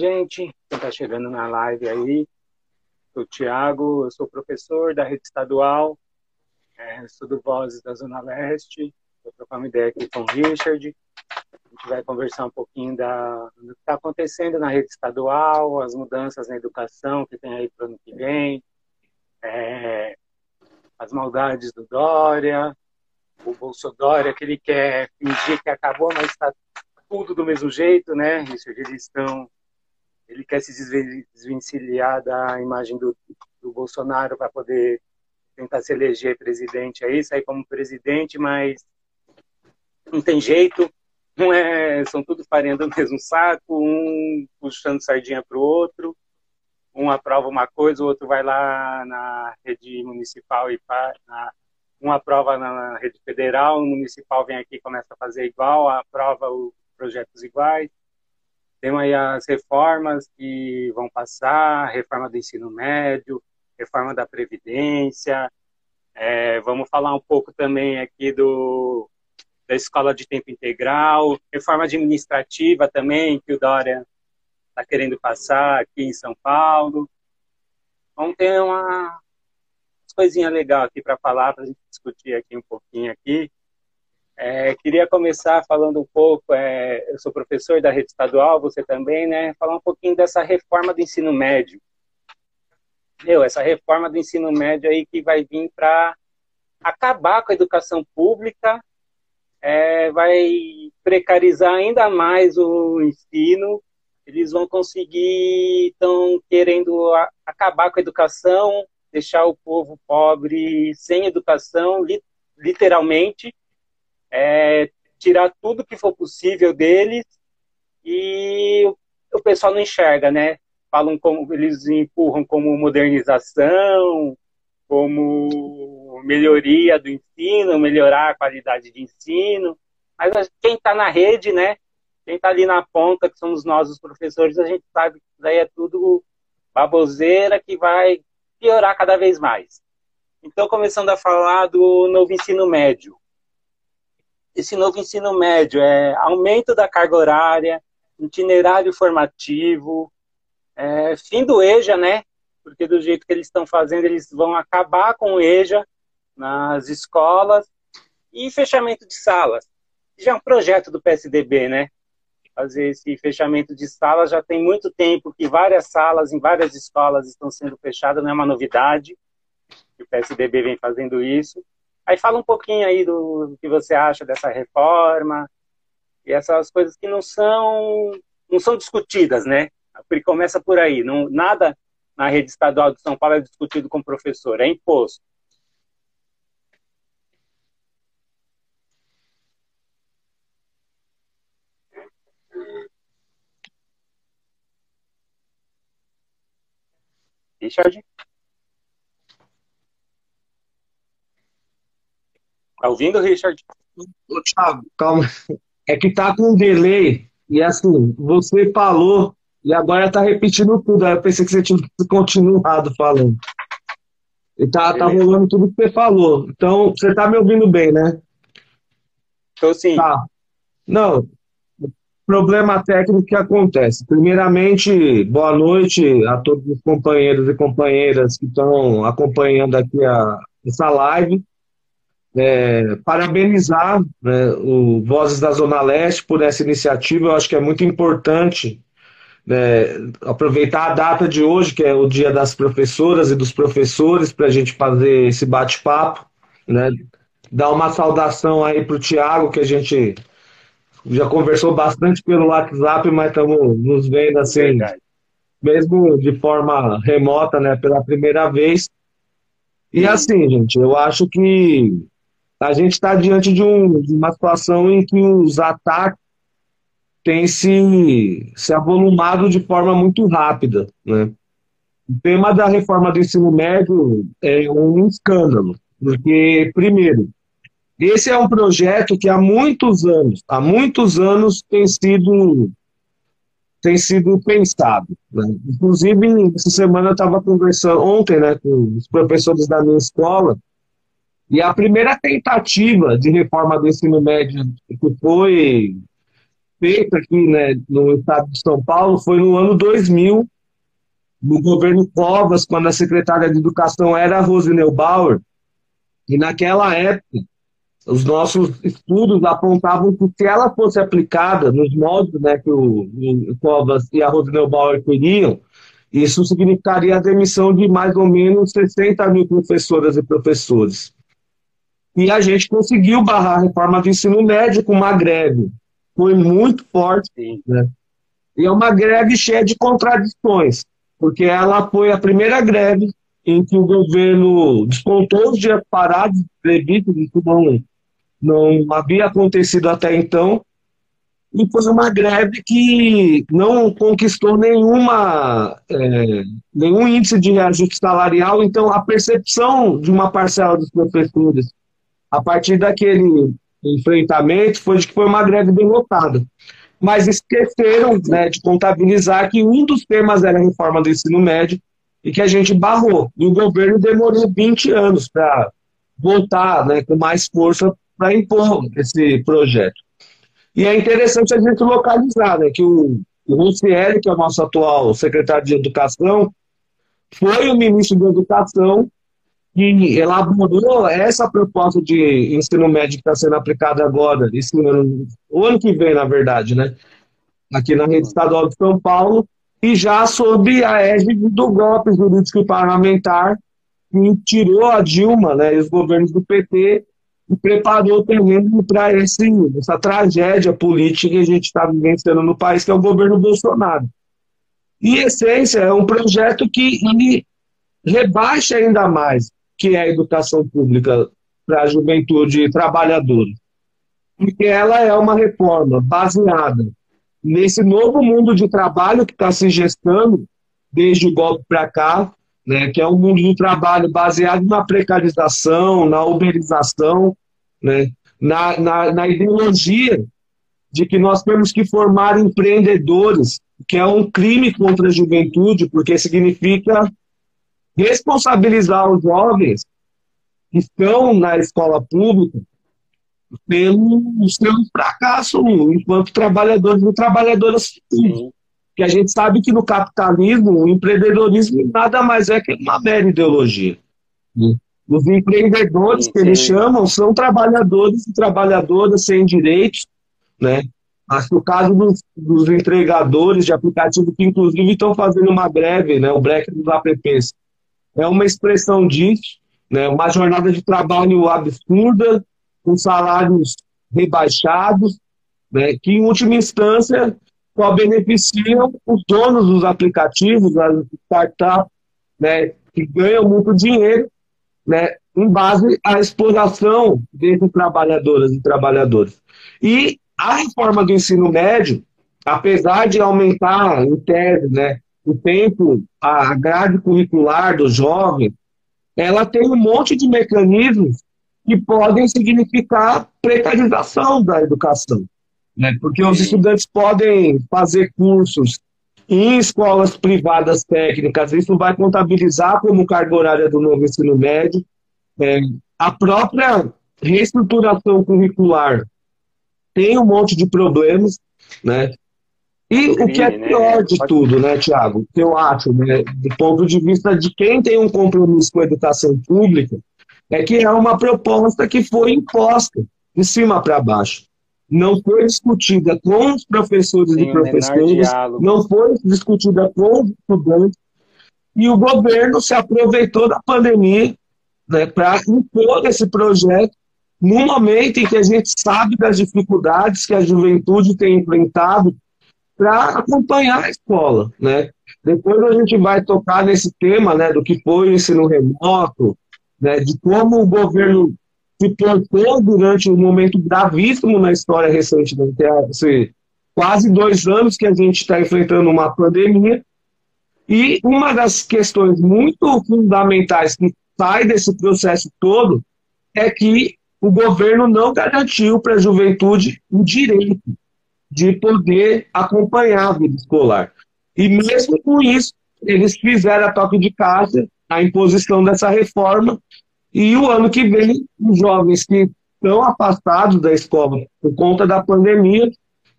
gente, quem está chegando na live aí, sou o Tiago, eu sou professor da rede estadual, é, sou do Vozes da Zona Leste, vou trocar uma ideia aqui com o Richard, a gente vai conversar um pouquinho da, do que está acontecendo na rede estadual, as mudanças na educação que tem aí para o ano que vem, é, as maldades do Dória, o Bolsonaro que ele quer fingir que acabou, mas está tudo do mesmo jeito, né, Richard? Eles estão. Ele quer se desvencilhar da imagem do, do Bolsonaro para poder tentar se eleger presidente aí, sair como presidente, mas não tem jeito. Não é, são tudo farinha do mesmo saco, um puxando sardinha para o outro, um aprova uma coisa, o outro vai lá na rede municipal e na, um aprova na rede federal, o municipal vem aqui e começa a fazer igual, aprova o projetos iguais. Tem aí as reformas que vão passar, reforma do ensino médio, reforma da Previdência. É, vamos falar um pouco também aqui do, da escola de tempo integral, reforma administrativa também, que o Dória está querendo passar aqui em São Paulo. Vamos ter uma coisinha legal aqui para falar, para a gente discutir aqui um pouquinho aqui. É, queria começar falando um pouco, é, eu sou professor da rede estadual, você também, né? Falar um pouquinho dessa reforma do ensino médio. Meu, essa reforma do ensino médio aí que vai vir para acabar com a educação pública, é, vai precarizar ainda mais o ensino, eles vão conseguir, estão querendo a, acabar com a educação, deixar o povo pobre sem educação, li, literalmente, é, tirar tudo que for possível deles e o pessoal não enxerga, né? Falam como eles empurram como modernização, como melhoria do ensino, melhorar a qualidade de ensino. Mas quem está na rede, né? Quem está ali na ponta, que somos nós os professores, a gente sabe que isso daí é tudo baboseira que vai piorar cada vez mais. Então, começando a falar do novo ensino médio esse novo ensino médio, é aumento da carga horária, itinerário formativo, é, fim do EJA, né? Porque do jeito que eles estão fazendo, eles vão acabar com o EJA nas escolas e fechamento de salas. Já é um projeto do PSDB, né? Fazer esse fechamento de salas já tem muito tempo que várias salas em várias escolas estão sendo fechadas, não é uma novidade. O PSDB vem fazendo isso. Aí fala um pouquinho aí do, que você acha dessa reforma e essas coisas que não são não são discutidas, né? Porque começa por aí, não nada na rede estadual de São Paulo é discutido com o professor, é imposto. Richard? Tá ouvindo, Richard? Ô, Thiago, calma. É que tá com um delay. E assim, você falou e agora tá repetindo tudo. Aí eu pensei que você tinha continuado falando. E tá, tá rolando tudo que você falou. Então, você tá me ouvindo bem, né? Estou sim. Tá. Não, problema técnico que acontece. Primeiramente, boa noite a todos os companheiros e companheiras que estão acompanhando aqui a, essa live é, parabenizar né, o Vozes da Zona Leste por essa iniciativa. Eu acho que é muito importante né, aproveitar a data de hoje, que é o Dia das Professoras e dos Professores, para a gente fazer esse bate-papo. Né, dar uma saudação aí para o Tiago, que a gente já conversou bastante pelo WhatsApp, mas estamos nos vendo assim, mesmo de forma remota, né, pela primeira vez. E assim, gente, eu acho que a gente está diante de, um, de, uma situação em que os ataques têm se, se avolumado de forma muito rápida. Né? O tema da reforma do ensino médio é um escândalo, porque, primeiro, esse é um projeto que há muitos anos, há muitos anos tem sido tem sido pensado. Né? Inclusive, essa semana eu estava conversando, ontem, né, com os professores da minha escola, e a primeira tentativa de reforma do ensino médio que foi feita aqui né, no estado de São Paulo foi no ano 2000, no governo Covas, quando a secretária de Educação era a Rose Neubauer, e naquela época os nossos estudos apontavam que se ela fosse aplicada nos moldes né, que o, o Covas e a Rose Neubauer queriam, isso significaria a demissão de mais ou menos 60 mil professoras e professores. E a gente conseguiu barrar a reforma do ensino médio com uma greve. Foi muito forte. Né? E é uma greve cheia de contradições, porque ela foi a primeira greve em que o governo descontou os dias parados previstos, isso não, não havia acontecido até então, e foi uma greve que não conquistou nenhuma, é, nenhum índice de reajuste salarial, então a percepção de uma parcela dos professores a partir daquele enfrentamento foi de que foi uma greve derrotada. Mas esqueceram né, de contabilizar que um dos temas era a reforma do ensino médio e que a gente barrou. E o governo demorou 20 anos para voltar né, com mais força para impor esse projeto. E é interessante a gente localizar né, que o, o que é o nosso atual secretário de Educação, foi o ministro da Educação que elaborou essa proposta de ensino médio que está sendo aplicada agora, esse ano, o ano que vem, na verdade, né? Aqui na rede estadual de São Paulo, e já sob a égide do golpe jurídico e parlamentar, que tirou a Dilma né, e os governos do PT e preparou o terreno para essa tragédia política que a gente está vivenciando no país, que é o governo Bolsonaro. Em essência, é um projeto que ele rebaixa ainda mais que é a educação pública para a juventude trabalhadora. Porque ela é uma reforma baseada nesse novo mundo de trabalho que está se gestando desde o golpe para cá, né, que é um mundo do trabalho baseado na precarização, na uberização, né, na, na, na ideologia de que nós temos que formar empreendedores, que é um crime contra a juventude, porque significa responsabilizar os jovens que estão na escola pública pelo seu fracasso enquanto trabalhadores e trabalhadoras que a gente sabe que no capitalismo o empreendedorismo nada mais é que uma mera ideologia. Os empreendedores que eles chamam são trabalhadores e trabalhadoras sem direitos, né? Acho que o caso dos, dos entregadores de aplicativo que inclusive estão fazendo uma greve, né? O break dos apps é uma expressão disso, né? uma jornada de trabalho absurda, com salários rebaixados, né? que em última instância só beneficiam os donos dos aplicativos, as startups, né? que ganham muito dinheiro né? em base à exploração desses trabalhadoras e trabalhadores. E a reforma do ensino médio, apesar de aumentar, em tese, né, o tempo, a grade curricular dos jovens, ela tem um monte de mecanismos que podem significar precarização da educação. Né? Porque os estudantes podem fazer cursos em escolas privadas técnicas, isso vai contabilizar como carga horária do novo ensino médio. É, a própria reestruturação curricular tem um monte de problemas, né? E o que é né? pior de tudo, né, Tiago, que eu acho, né, do ponto de vista de quem tem um compromisso com a educação pública, é que é uma proposta que foi imposta de cima para baixo. Não foi discutida com os professores Sim, e professores, não foi discutida com os estudantes, e o governo se aproveitou da pandemia né, para impor esse projeto no momento em que a gente sabe das dificuldades que a juventude tem enfrentado para acompanhar a escola, né? Depois a gente vai tocar nesse tema, né, do que foi o ensino remoto, né, de como o governo se plantou durante um momento gravíssimo na história recente da Terra, quase dois anos que a gente está enfrentando uma pandemia, e uma das questões muito fundamentais que sai desse processo todo é que o governo não garantiu para a juventude o direito de poder acompanhar a vida escolar. E mesmo com isso, eles fizeram a toque de caixa, a imposição dessa reforma, e o ano que vem, os jovens que estão afastados da escola por conta da pandemia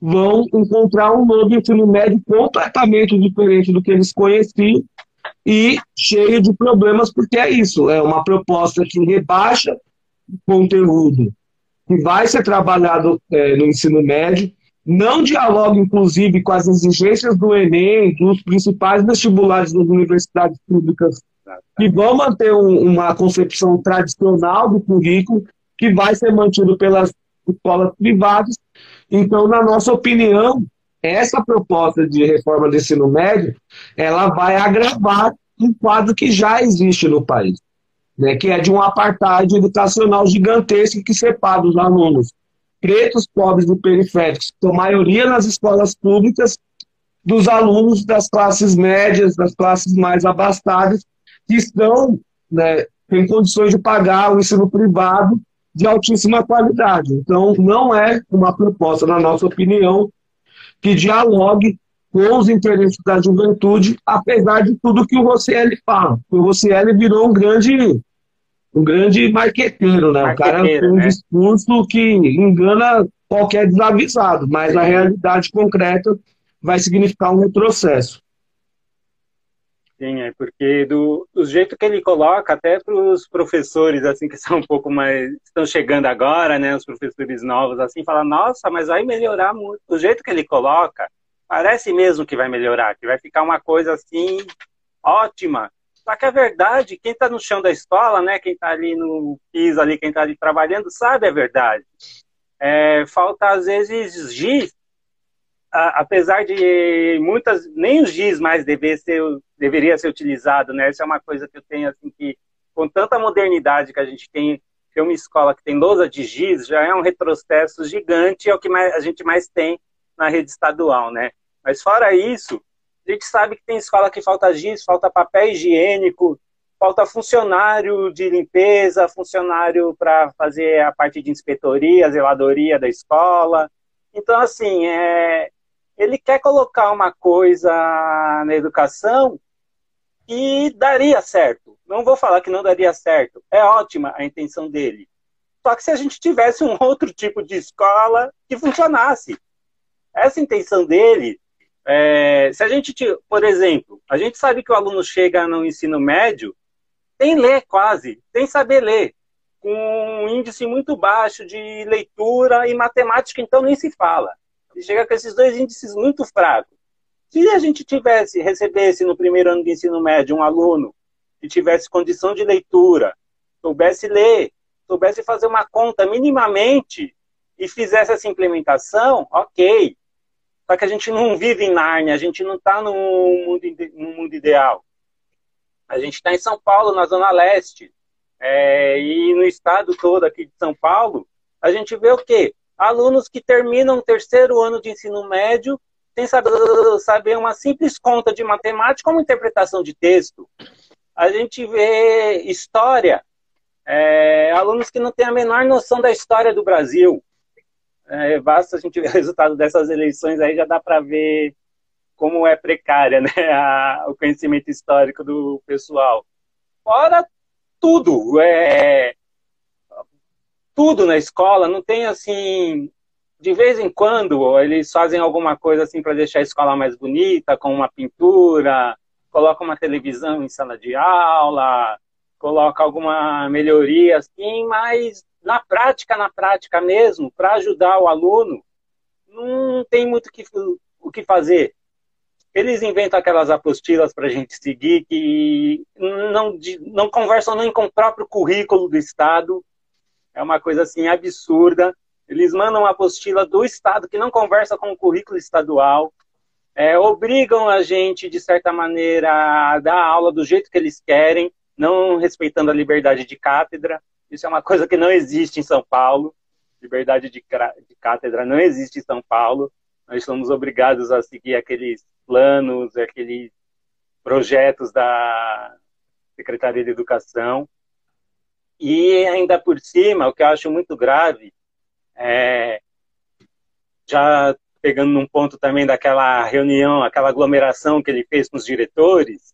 vão encontrar um novo ensino médio completamente diferente do que eles conheciam e cheio de problemas, porque é isso, é uma proposta que rebaixa o conteúdo que vai ser trabalhado é, no ensino médio, não dialoga, inclusive, com as exigências do Enem, dos principais vestibulares das universidades públicas, que vão manter um, uma concepção tradicional do currículo, que vai ser mantido pelas escolas privadas. Então, na nossa opinião, essa proposta de reforma do ensino médio, ela vai agravar um quadro que já existe no país, né, que é de um apartheid educacional gigantesco que separa os alunos pretos, pobres e periféricos, são maioria nas escolas públicas, dos alunos das classes médias, das classes mais abastadas, que estão, né, têm condições de pagar o ensino privado de altíssima qualidade. Então, não é uma proposta, na nossa opinião, que dialogue com os interesses da juventude, apesar de tudo que o Rocieli fala. O Rocieli virou um grande um grande marqueteiro, né? o cara tem um né? discurso que engana qualquer desavisado, mas a realidade concreta vai significar um retrocesso. Sim, é porque do, do jeito que ele coloca, até para os professores, assim, que são um pouco mais, estão chegando agora, né, os professores novos, assim, fala, nossa, mas vai melhorar muito. Do jeito que ele coloca, parece mesmo que vai melhorar, que vai ficar uma coisa, assim, ótima. Só que a verdade, quem está no chão da escola, né, quem está ali no piso, ali, quem está ali trabalhando, sabe a verdade. É, falta, às vezes, giz, a, apesar de muitas, nem os giz mais dever ser, deveria ser utilizado, né, essa é uma coisa que eu tenho, assim, que com tanta modernidade que a gente tem, ter uma escola que tem lousa de giz já é um retrocesso gigante, é o que mais, a gente mais tem na rede estadual, né. Mas fora isso, a gente sabe que tem escola que falta giz, falta papel higiênico, falta funcionário de limpeza, funcionário para fazer a parte de inspetoria, zeladoria da escola. Então, assim, é, ele quer colocar uma coisa na educação que daria certo. Não vou falar que não daria certo. É ótima a intenção dele. Só que se a gente tivesse um outro tipo de escola que funcionasse. Essa intenção dele é, se a gente, por exemplo, a gente sabe que o aluno chega no ensino médio sem ler quase, sem saber ler, com um índice muito baixo de leitura e matemática, então nem se fala. Ele chega com esses dois índices muito fracos. Se a gente tivesse, recebesse no primeiro ano de ensino médio um aluno que tivesse condição de leitura, soubesse ler, soubesse fazer uma conta minimamente e fizesse essa implementação, ok. Só que a gente não vive em Nárnia, a gente não está no mundo, no mundo ideal. A gente está em São Paulo, na Zona Leste. É, e no estado todo aqui de São Paulo, a gente vê o quê? Alunos que terminam o terceiro ano de ensino médio sem saber, uma simples conta de matemática como interpretação de texto. A gente vê história, é, alunos que não têm a menor noção da história do Brasil. É, basta a gente ver o resultado dessas eleições aí, já dá para ver como é precária né, a, o conhecimento histórico do pessoal. Fora tudo, é, tudo na escola, não tem assim, de vez em quando eles fazem alguma coisa assim para deixar a escola mais bonita, com uma pintura, coloca uma televisão em sala de aula, coloca alguma melhoria assim, mas na prática, na prática mesmo, para ajudar o aluno, não tem muito que, o que fazer. Eles inventam aquelas apostilas para a gente seguir que não, não conversam nem com o próprio currículo do Estado. É uma coisa assim absurda. Eles mandam uma apostila do Estado que não conversa com o currículo estadual. É, obrigam a gente, de certa maneira, a dar aula do jeito que eles querem, não respeitando a liberdade de cátedra. Isso é uma coisa que não existe em São Paulo. Liberdade de, de cátedra não existe em São Paulo. Nós somos obrigados a seguir aqueles planos, aqueles projetos da Secretaria de Educação. E ainda por cima, o que eu acho muito grave, é, já pegando num ponto também daquela reunião, aquela aglomeração que ele fez com os diretores,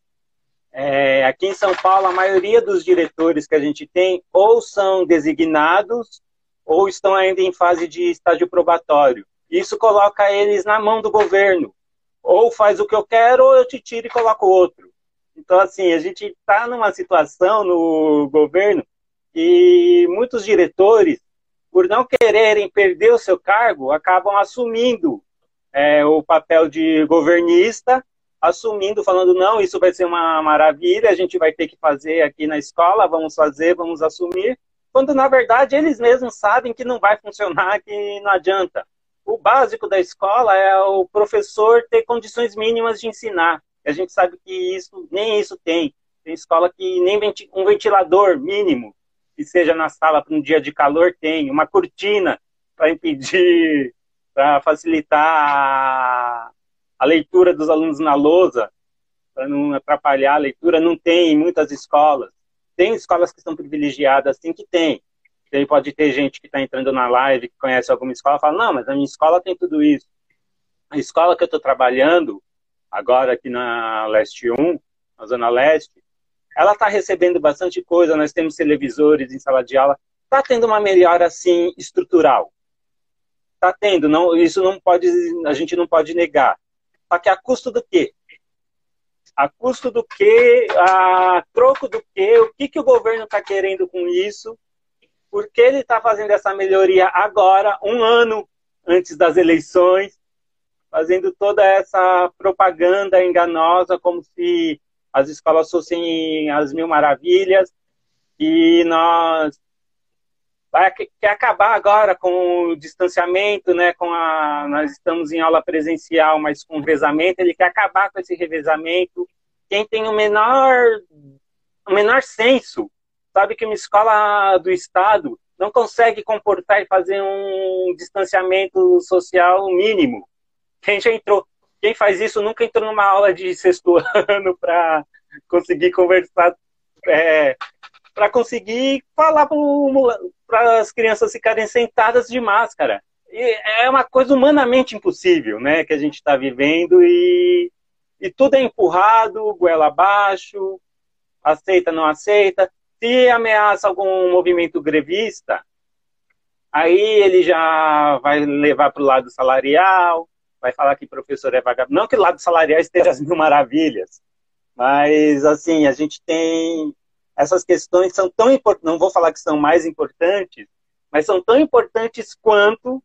é, aqui em São Paulo, a maioria dos diretores que a gente tem ou são designados ou estão ainda em fase de estágio probatório. Isso coloca eles na mão do governo. Ou faz o que eu quero, ou eu te tiro e coloco outro. Então, assim, a gente está numa situação no governo que muitos diretores, por não quererem perder o seu cargo, acabam assumindo é, o papel de governista, assumindo, falando, não, isso vai ser uma maravilha, a gente vai ter que fazer aqui na escola, vamos fazer, vamos assumir, quando na verdade eles mesmos sabem que não vai funcionar, que não adianta. O básico da escola é o professor ter condições mínimas de ensinar. A gente sabe que isso nem isso tem. Tem escola que nem um ventilador mínimo que seja na sala para um dia de calor tem, uma cortina para impedir, para facilitar a, leitura dos alunos na lousa, para não atrapalhar a leitura, não tem em muitas escolas. Tem escolas que são privilegiadas, sim que tem. Tem, pode ter gente que está entrando na live, que conhece alguma escola, fala, não, mas a minha escola tem tudo isso. A escola que eu estou trabalhando, agora aqui na Leste 1, na Zona Leste, ela está recebendo bastante coisa, nós temos televisores em sala de aula, está tendo uma melhora, assim, estrutural. Está tendo, não, isso não pode, a gente não pode negar. Só que a custo do quê? A custo do quê? A troco do quê? O que, que o governo está querendo com isso? Por que ele está fazendo essa melhoria agora, um ano antes das eleições? fazendo toda essa propaganda enganosa, como se as escolas fossem as mil maravilhas, e nós vai quer acabar agora com o distanciamento, né? Com a nós estamos em aula presencial, mas com revezamento, ele quer acabar com esse revezamento. Quem tem o menor o menor senso sabe que uma escola do estado não consegue comportar e fazer um distanciamento social mínimo. Quem já entrou, quem faz isso nunca entrou numa aula de sexto ano para conseguir conversar, é, para conseguir falar para as crianças ficarem sentadas de máscara. E é uma coisa humanamente impossível, né, que a gente está vivendo e, e tudo é empurrado, goela abaixo, aceita, não aceita. Se ameaça algum movimento grevista, aí ele já vai levar para o lado salarial, vai falar que professor é vagabundo. Não que o lado salarial esteja as mil maravilhas, mas, assim, a gente tem. Essas questões são tão importantes, não vou falar que são mais importantes, mas são tão importantes quanto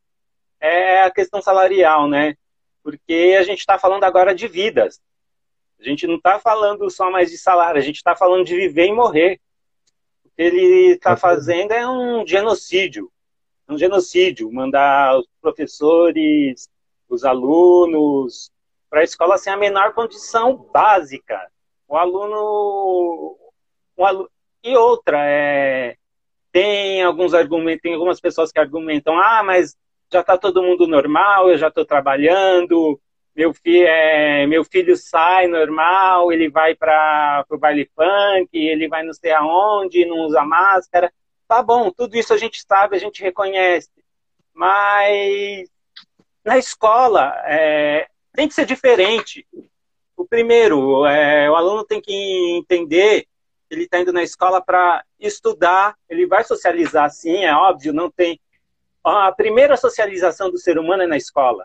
é a questão salarial, né? Porque a gente está falando agora de vidas. A gente não está falando só mais de salário, a gente está falando de viver e morrer. O que ele está fazendo é um genocídio. Um genocídio. Mandar os professores os alunos para a escola sem a menor condição básica. O aluno, o aluno e outra é tem alguns argumentos, tem algumas pessoas que argumentam, ah, mas já está todo mundo normal, eu já estou trabalhando, meu, é, meu filho sai normal, ele vai para o baile funk, ele vai não sei aonde, não usa máscara. Tá bom, tudo isso a gente sabe, a gente reconhece. Mas na escola, é, tem que ser diferente. O primeiro, é, o aluno tem que entender ele está indo na escola para estudar, ele vai socializar, sim, é óbvio, não tem. A primeira socialização do ser humano é na escola.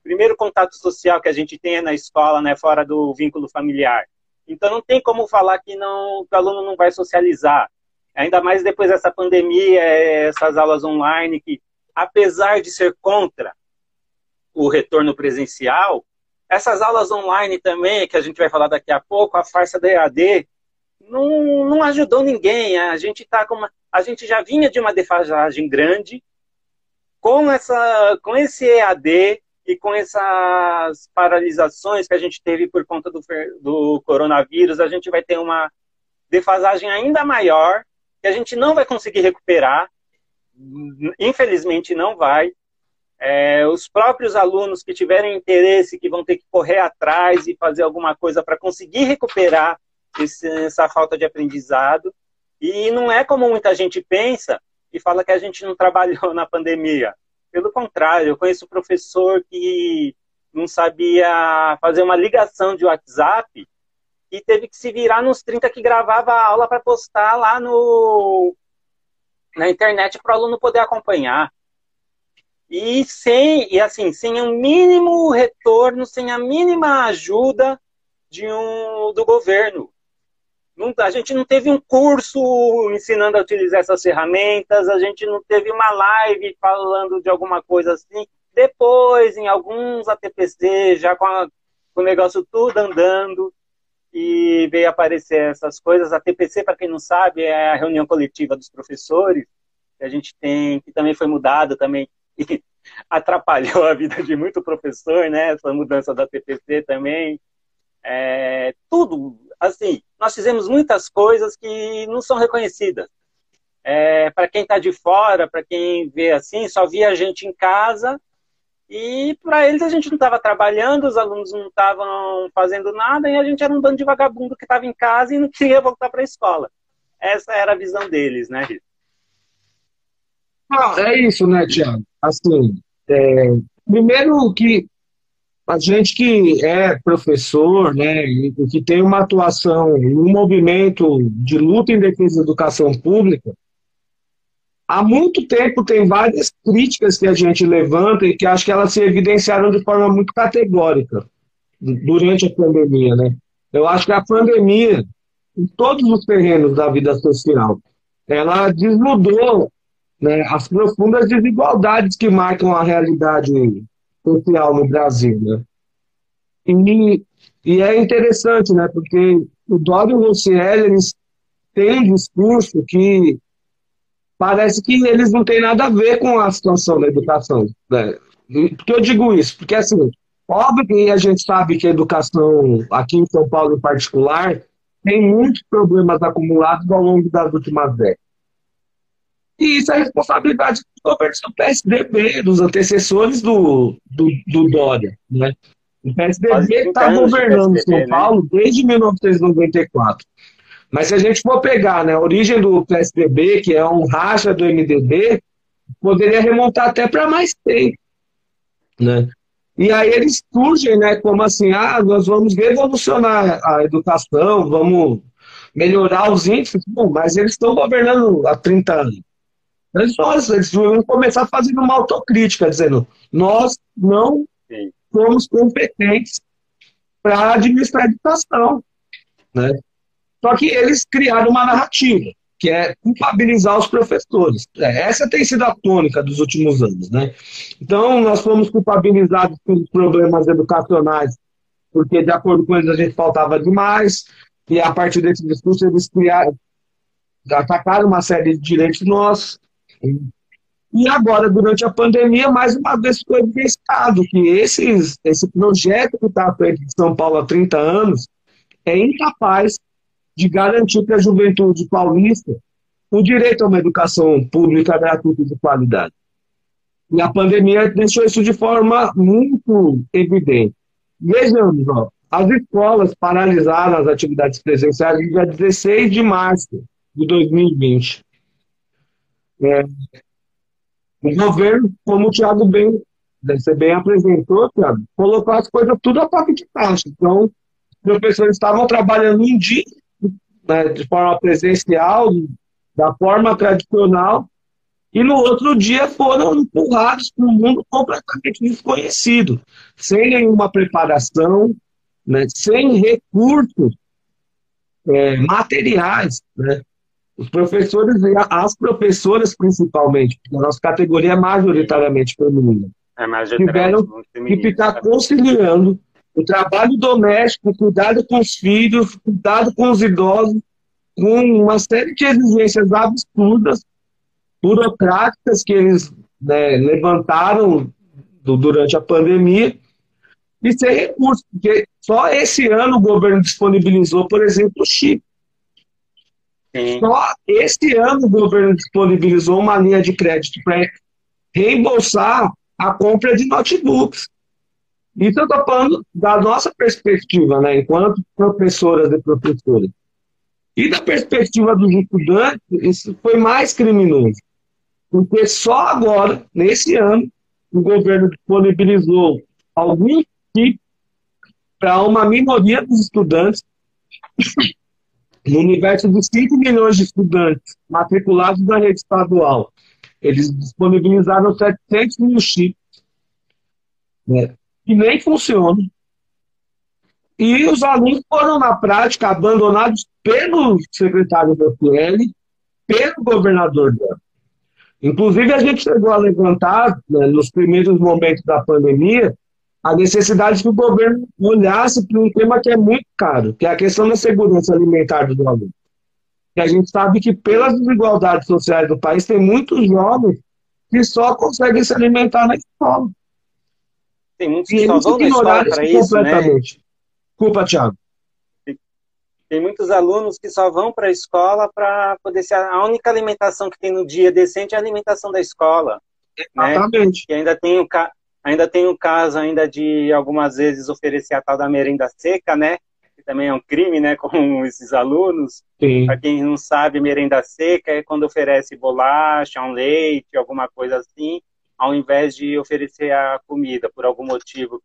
O primeiro contato social que a gente tem é na escola, né, fora do vínculo familiar. Então não tem como falar que, não, que o aluno não vai socializar. Ainda mais depois dessa pandemia, essas aulas online, que apesar de ser contra, o retorno presencial, essas aulas online também, que a gente vai falar daqui a pouco, a farsa da EAD, não, não ajudou ninguém. A gente tá com uma, a gente já vinha de uma defasagem grande com essa com esse EAD e com essas paralisações que a gente teve por conta do, do coronavírus, a gente vai ter uma defasagem ainda maior que a gente não vai conseguir recuperar. Infelizmente não vai. É, os próprios alunos que tiverem interesse, que vão ter que correr atrás e fazer alguma coisa para conseguir recuperar essa falta de aprendizado. E não é como muita gente pensa e fala que a gente não trabalhou na pandemia. Pelo contrário, eu conheço professor que não sabia fazer uma ligação de WhatsApp e teve que se virar nos 30 que gravava a aula para postar lá no, na internet para o aluno poder acompanhar. e sem e assim sem um mínimo retorno, sem a mínima ajuda de um do governo. A gente não teve um curso ensinando a utilizar essas ferramentas, a gente não teve uma live falando de alguma coisa assim. Depois, em alguns ATPC, já com, a, com o negócio tudo andando, e veio aparecer essas coisas. A TPC, para quem não sabe, é a reunião coletiva dos professores, que a gente tem, que também foi mudada também, atrapalhou a vida de muito professor, né? Essa mudança da TPC também. É, tudo, assim, nós fizemos muitas coisas que não são reconhecidas. É, para quem está de fora, para quem vê assim, só via a gente em casa e para eles a gente não estava trabalhando, os alunos não estavam fazendo nada e a gente era um bando de vagabundo que estava em casa e não queria voltar para a escola. Essa era a visão deles, né, Rita? Ah, é isso, né, Tiago? Assim, é, primeiro que a gente que é professor, né, e que tem uma atuação um movimento de luta em defesa da educação pública, há muito tempo tem várias críticas que a gente levanta e que acho que elas se evidenciaram de forma muito categórica durante a pandemia, né? Eu acho que a pandemia, em todos os terrenos da vida social, ela desnudou né, as profundas desigualdades que marcam a realidade social no Brasil, né? E, e é interessante, né? Porque o Dório Rossielli, eles têm discurso que parece que eles não têm nada a ver com a situação da educação. Né? Por que eu digo isso? Porque, assim, óbvio que a gente sabe que a educação, aqui em São Paulo em particular, tem muitos problemas acumulados ao longo das últimas décadas. E isso é responsabilidade do governo do PSDB, dos antecessores do, do, do Dória. Né? O PSDB está governando PSDB, São né? Paulo né? desde 1994. Mas se a gente for pegar né, a origem do PSDB, que é um racha do MDB, poderia remontar até para mais tempo. Né? E aí eles surgem né, como assim, ah, nós vamos revolucionar a educação, vamos melhorar os índices. Bom, mas eles estão governando há 30 anos. Eles, nós, eles vão começar fazendo uma autocrítica, dizendo, nós não Sim. somos competentes para administrar a educação. Né? Só que eles criaram uma narrativa, que é culpabilizar os professores. É, essa tem sido a tônica dos últimos anos. Né? Então, nós fomos culpabilizados pelos problemas educacionais, porque, de acordo com eles, a gente faltava demais, e a partir desse discurso, eles criaram, atacaram uma série de direitos nossos. E agora, durante a pandemia, mais uma vez foi evidenciado que esses, esse projeto que está à de São Paulo há 30 anos é incapaz de garantir para a juventude paulista o direito a uma educação pública gratuita de qualidade. E a pandemia deixou isso de forma muito evidente. Vejamos, ó, as escolas paralisaram as atividades presenciais no dia 16 de março de 2020. É, o governo, como o Tiago bem, você bem apresentou, Thiago, colocou as coisas tudo a toque de taxa. Então, os professores estavam trabalhando um dia né, de forma presencial, da forma tradicional, e no outro dia foram empurrados para um mundo completamente desconhecido, sem nenhuma preparação, né, sem recursos é, materiais. Né? Os professores e as professoras, principalmente, porque a nossa categoria é majoritariamente feminina, é tiveram que ficar conciliando o trabalho doméstico, cuidado com os filhos, cuidado com os idosos, com uma série de exigências absurdas, burocráticas que eles né, levantaram do, durante a pandemia, e sem recursos, porque só esse ano o governo disponibilizou, por exemplo, o chip. Sim. Só esse ano o governo disponibilizou uma linha de crédito para reembolsar a compra de notebooks. Isso eu estou falando da nossa perspectiva, né, enquanto professoras e professores. E da perspectiva dos estudantes, isso foi mais criminoso. Porque só agora, nesse ano, o governo disponibilizou algum tipo para uma minoria dos estudantes, no universo de 5 milhões de estudantes matriculados na rede estadual, Eles disponibilizaram 700 mil chips, né, que nem funcionam. E os alunos foram, na prática, abandonados pelo secretário da FL, pelo governador dela. Inclusive, a gente chegou a levantar, né, nos primeiros momentos da pandemia, a necessidade que o governo olhasse para um tema que é muito caro, que é a questão da segurança alimentar do aluno. E a gente sabe que, pelas desigualdades sociais do país, tem muitos jovens que só conseguem se alimentar na escola. Tem muitos que só vão na escola para isso, né? Desculpa, Thiago. Tem muitos alunos que só vão para a escola para poder ser a única alimentação que tem no dia decente é a alimentação da escola. Né? Exatamente. Né? E ainda tem o ainda tem o caso ainda de algumas vezes oferecer a tal da merenda seca, né? Que também é um crime, né, com esses alunos. Para quem não sabe, merenda seca é quando oferece bolacha, um leite, alguma coisa assim, ao invés de oferecer a comida por algum motivo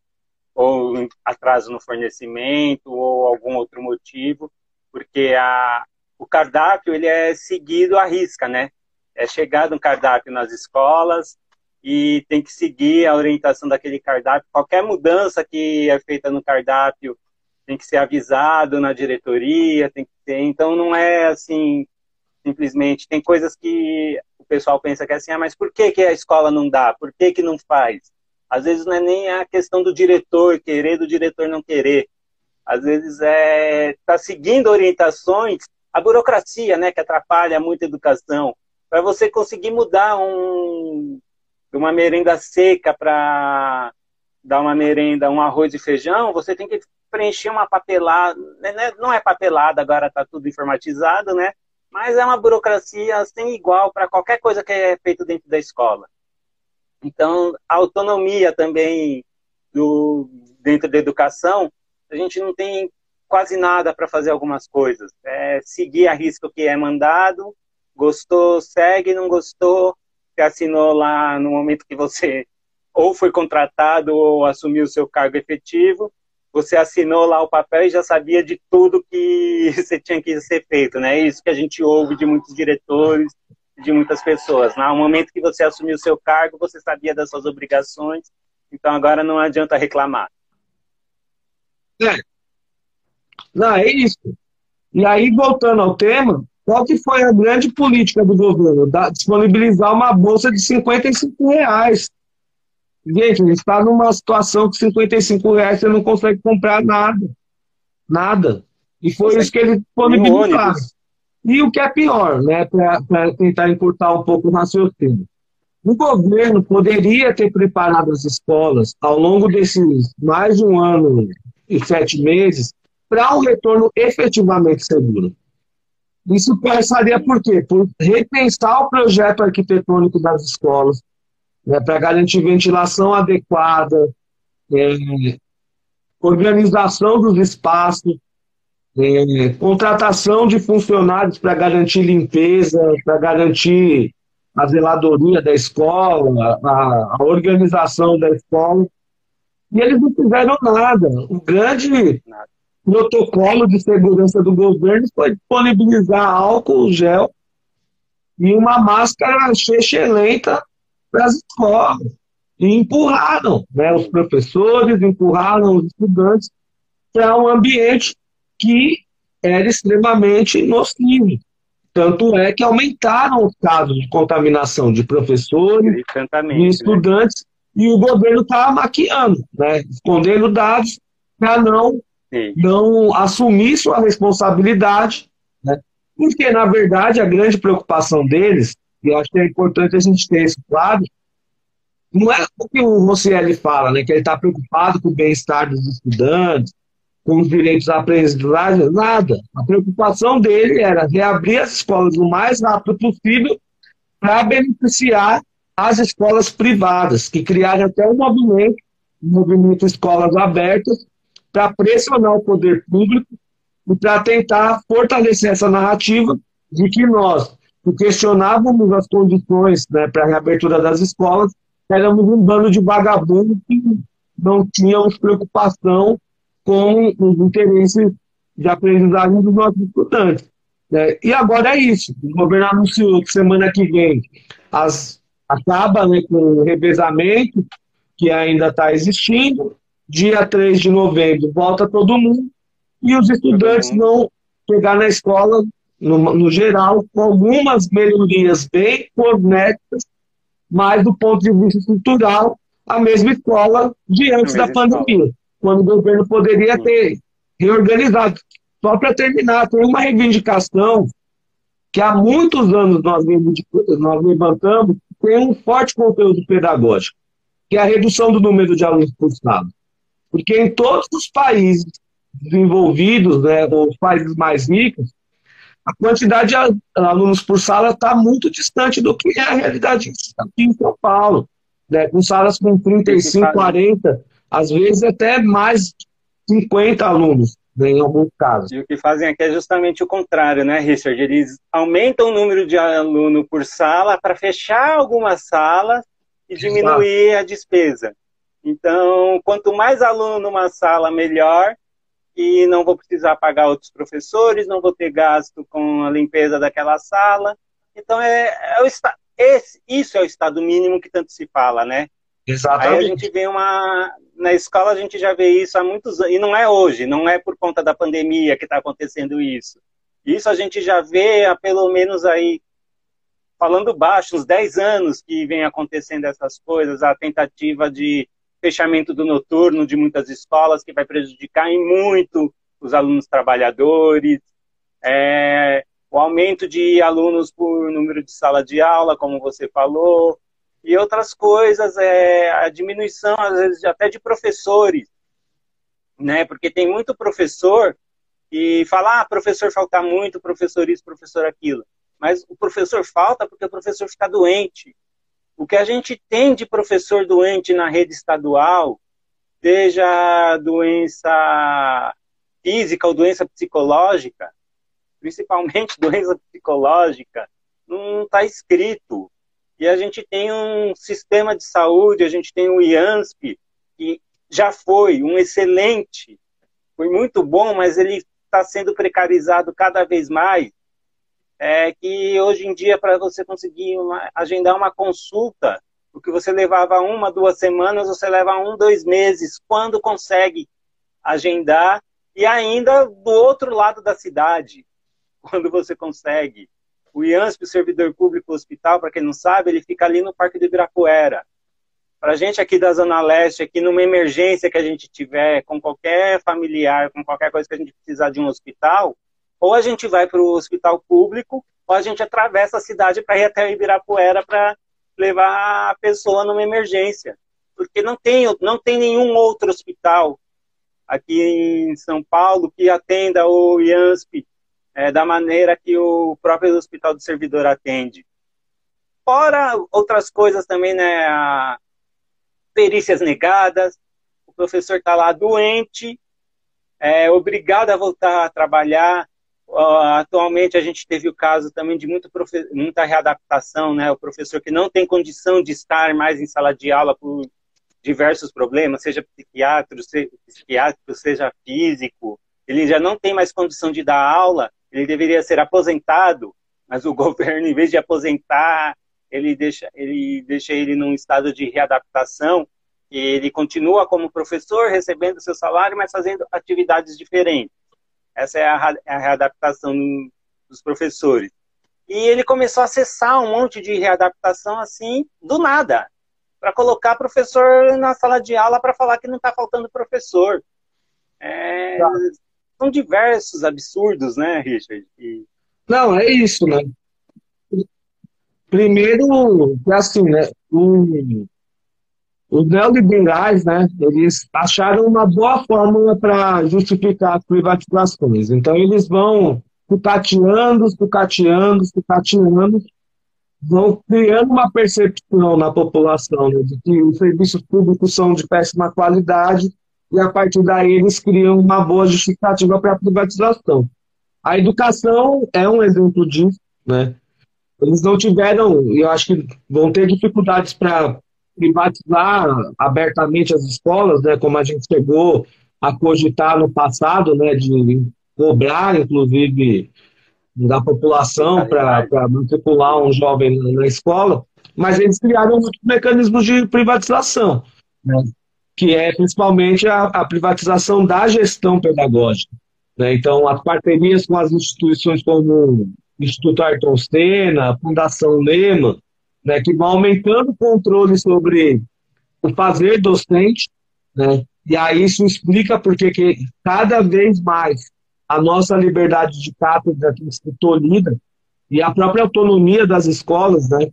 ou atraso no fornecimento ou algum outro motivo, porque a, o cardápio ele é seguido à risca, né? É chegado um cardápio nas escolas e tem que seguir a orientação daquele cardápio. Qualquer mudança que é feita no cardápio tem que ser avisado na diretoria, tem que ter. Então não é assim simplesmente. Tem coisas que o pessoal pensa que é assim, ah, mas por que, que a escola não dá? Por que, que não faz? Às vezes não é nem a questão do diretor querer, do diretor não querer. Às vezes é tá seguindo orientações, a burocracia, né, que atrapalha muito a educação. Para você conseguir mudar um, uma merenda seca para dar uma merenda, um arroz e feijão, você tem que preencher uma papelada, né, né, não é papelada, agora está tudo informatizado, né? Mas é uma burocracia sem igual para qualquer coisa que é feito dentro da escola. Então, a autonomia também do, dentro da educação, a gente não tem quase nada para fazer algumas coisas. É seguir a risco que é mandado, gostou, segue, não gostou, assinou lá no momento que você ou foi contratado ou assumiu o seu cargo efetivo, você assinou lá o papel e já sabia de tudo que você tinha que ser feito, né? Isso que a gente ouve de muitos diretores, de muitas pessoas. No momento que você assumiu o seu cargo, você sabia das suas obrigações, então agora não adianta reclamar. É. Não, é isso. E aí, voltando ao tema, qual que foi a grande política do governo? Da, disponibilizar uma bolsa de 55 reais. Gente, a gente está numa situação que 55 reais você não consegue comprar nada. Nada. E foi isso que eles disponibilizaram. E o que é pior, né, para tentar encurtar um pouco o raciocínio. O governo poderia ter preparado as escolas ao longo desses mais de um ano e sete meses para um retorno efetivamente seguro. Isso passaria por quê? Por repensar o projeto arquitetônico das escolas, né, para garantir ventilação adequada, é, organização dos espaços, é, contratação de funcionários para garantir limpeza, para garantir a zeladoria da escola, a, a, organização da escola. E eles não fizeram nada. O grande protocolo de segurança do governo foi disponibilizar álcool gel e uma máscara lenta para as escolas. E empurraram né, os professores, empurraram os estudantes para um ambiente que era extremamente nocivo. Tanto é que aumentaram os casos de contaminação de professores, de né? estudantes, né? e o governo estava maquiando, né? escondendo dados para não, não assumir sua responsabilidade. Né? Porque, na verdade, a grande preocupação deles, e acho que é importante a gente ter isso claro, não é o que o Rosselli fala, né? que ele está preocupado com o bem-estar dos estudantes, com os direitos à aprendizagem, nada. A preocupação dele era reabrir as escolas o mais rápido possível para beneficiar as escolas privadas, que criaram até um movimento, um movimento Escolas Abertas, para pressionar o poder público e para tentar fortalecer essa narrativa de que nós, que questionávamos as condições né, para a reabertura das escolas, éramos um bando de vagabundos que não tínhamos preocupação com os interesses de aprendizagem dos nossos estudantes. Né? E agora é isso. O governo anunciou que semana que vem as acaba né, com o revezamento, que ainda está existindo. Dia 3 de novembro volta todo mundo e os estudantes vão chegar na escola, no, no geral, com algumas melhorias bem cosméticas, mas do ponto de vista estrutural, a mesma escola de antes da pandemia, escola. quando o governo poderia ter reorganizado. Só para terminar, tem uma reivindicação que há muitos anos nós, nós levantamos, tem um forte conteúdo pedagógico, que é a redução do número de alunos estado. Porque em todos os países desenvolvidos, né, os países mais ricos, a quantidade de alunos por sala está muito distante do que é a realidade aqui em São Paulo. Né, com salas com 35, 40, às vezes até mais 50 alunos em alguns casos. E o que fazem aqui é justamente o contrário, né, Richard? Eles aumentam o número de aluno por sala para fechar algumas salas e diminuir Exato. a despesa. Então, quanto mais aluno numa sala, melhor. E não vou precisar pagar outros professores, não vou ter gasto com a limpeza daquela sala. Então, é, é o, esse, isso é o estado mínimo que tanto se fala, né? Exatamente. Aí a gente vê uma. Na escola a gente já vê isso há muitos anos. E não é hoje, não é por conta da pandemia que está acontecendo isso. Isso a gente já vê há pelo menos aí, falando baixo, uns 10 anos que vem acontecendo essas coisas, a tentativa de fechamento do noturno de muitas escolas, que vai prejudicar em muito os alunos trabalhadores, é, o aumento de alunos por número de sala de aula, como você falou, e outras coisas, é, a diminuição, às vezes, até de professores, né? Porque tem muito professor que fala, ah, professor falta muito, professor isso, professor aquilo. Mas o professor falta porque o professor fica doente. O que a gente tem de professor doente na rede estadual, seja doença física ou doença psicológica, principalmente doença psicológica, não está escrito. E a gente tem um sistema de saúde, a gente tem o IANSP, que já foi um excelente, foi muito bom, mas ele está sendo precarizado cada vez mais. É que hoje em dia, para você conseguir uma, agendar uma consulta, o que você levava uma, duas semanas, você leva um, dois meses, quando consegue agendar, e ainda do outro lado da cidade, quando você consegue. O IANSP, o Servidor Público Hospital, para quem não sabe, ele fica ali no Parque do Ibirapuera. Para a gente aqui da Zona Leste, aqui numa emergência que a gente tiver, com qualquer familiar, com qualquer coisa que a gente precisar de um hospital, ou a gente vai para o hospital público, ou a gente atravessa a cidade para ir até Ibirapuera para levar a pessoa numa emergência. Porque não tem, não tem nenhum outro hospital aqui em São Paulo que atenda o IANSP é, da maneira que o próprio Hospital do Servidor atende. Fora outras coisas também, né? Perícias negadas, o professor está lá doente, é obrigado a voltar a trabalhar. Uh, atualmente a gente teve o caso também de muito muita readaptação, né? O professor que não tem condição de estar mais em sala de aula por diversos problemas, seja psiquiátrico, seja, psiquiátrico, seja físico, ele já não tem mais condição de dar aula, ele deveria ser aposentado, mas o governo, em vez de aposentar, ele deixa ele, deixa ele num estado de readaptação, e ele continua como professor, recebendo seu salário, mas fazendo atividades diferentes. Essa é a, a readaptação dos professores. E ele começou a acessar um monte de readaptação assim, do nada, para colocar professor na sala de aula para falar que não está faltando professor. É, tá são diversos absurdos, né, Richard? E... Não, é isso, né? Primeiro, assim, né? O, os neoliberais, né? Eles acharam uma boa fórmula para justificar as privatizações. Então, eles vão sucateando, sucateando, sucateando, vão criando uma percepção na população né, de que os serviços públicos são de péssima qualidade e a partir daí eles criam uma boa justificativa para a privatização. A educação é um exemplo disso, né? Eles não tiveram, e eu acho que vão ter dificuldades para privatizar abertamente as escolas, né? Como a gente chegou a cogitar no passado, né? De cobrar, inclusive, da população para matricular um jovem na escola. mas eles criaram muitos mecanismos de privatização, né? que é principalmente a, a, privatização da gestão pedagógica. Né? Então, as parcerias com as instituições como o Instituto Ayrton Senna, a Fundação Lema, né, que vão aumentando o controle sobre o fazer docente, né? e aí isso explica porque que cada vez mais a nossa liberdade de cátedra tem sido tolhida e a própria autonomia das escolas, né?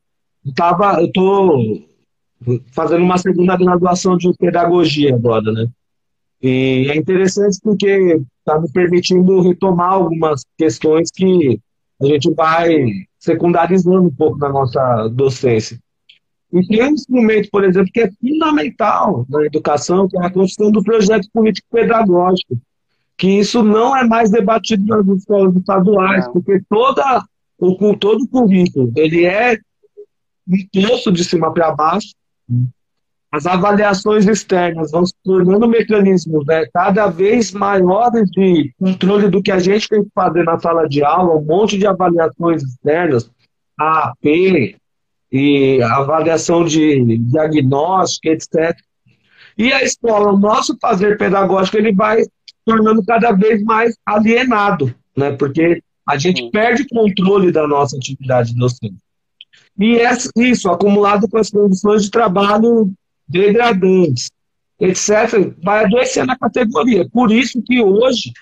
Tava, eu tô fazendo uma segunda graduação de pedagogia agora, né? E é interessante porque está me permitindo retomar algumas questões que a gente vai secundarizando um pouco na nossa docência. E tem um instrumento, por exemplo, que é fundamental na educação, que é a construção do projeto político-pedagógico, que isso não é mais debatido nas escolas estaduais, porque toda, o, todo o currículo ele é imposto de cima para baixo, as avaliações externas vão se tornando mecanismos né, cada vez maiores de controle do que a gente tem que fazer na sala de aula, um monte de avaliações externas, AP, e avaliação de diagnóstico, etc. E a escola, o nosso fazer pedagógico, ele vai tornando cada vez mais alienado, né? porque a gente perde controle da nossa atividade docente. E isso, acumulado com as condições de trabalho degradantes, etc., vai adoecendo a categoria. Por isso que hoje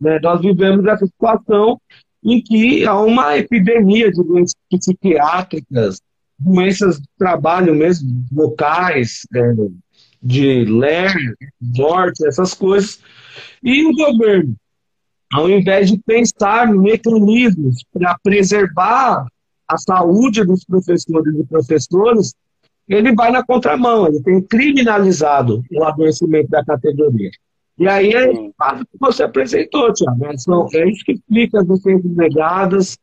né, nós vivemos essa situação em que há uma epidemia de doenças psiquiátricas, doenças de trabalho mesmo, locais, é, de ler, morte, essas coisas. E o governo, ao invés de pensar em mecanismos para preservar a saúde dos professores e professores, ele vai na contramão, ele tem criminalizado o adoecimento da categoria. E aí é o que você apresentou, Tiago. Né? É isso que explica as docentes negadas,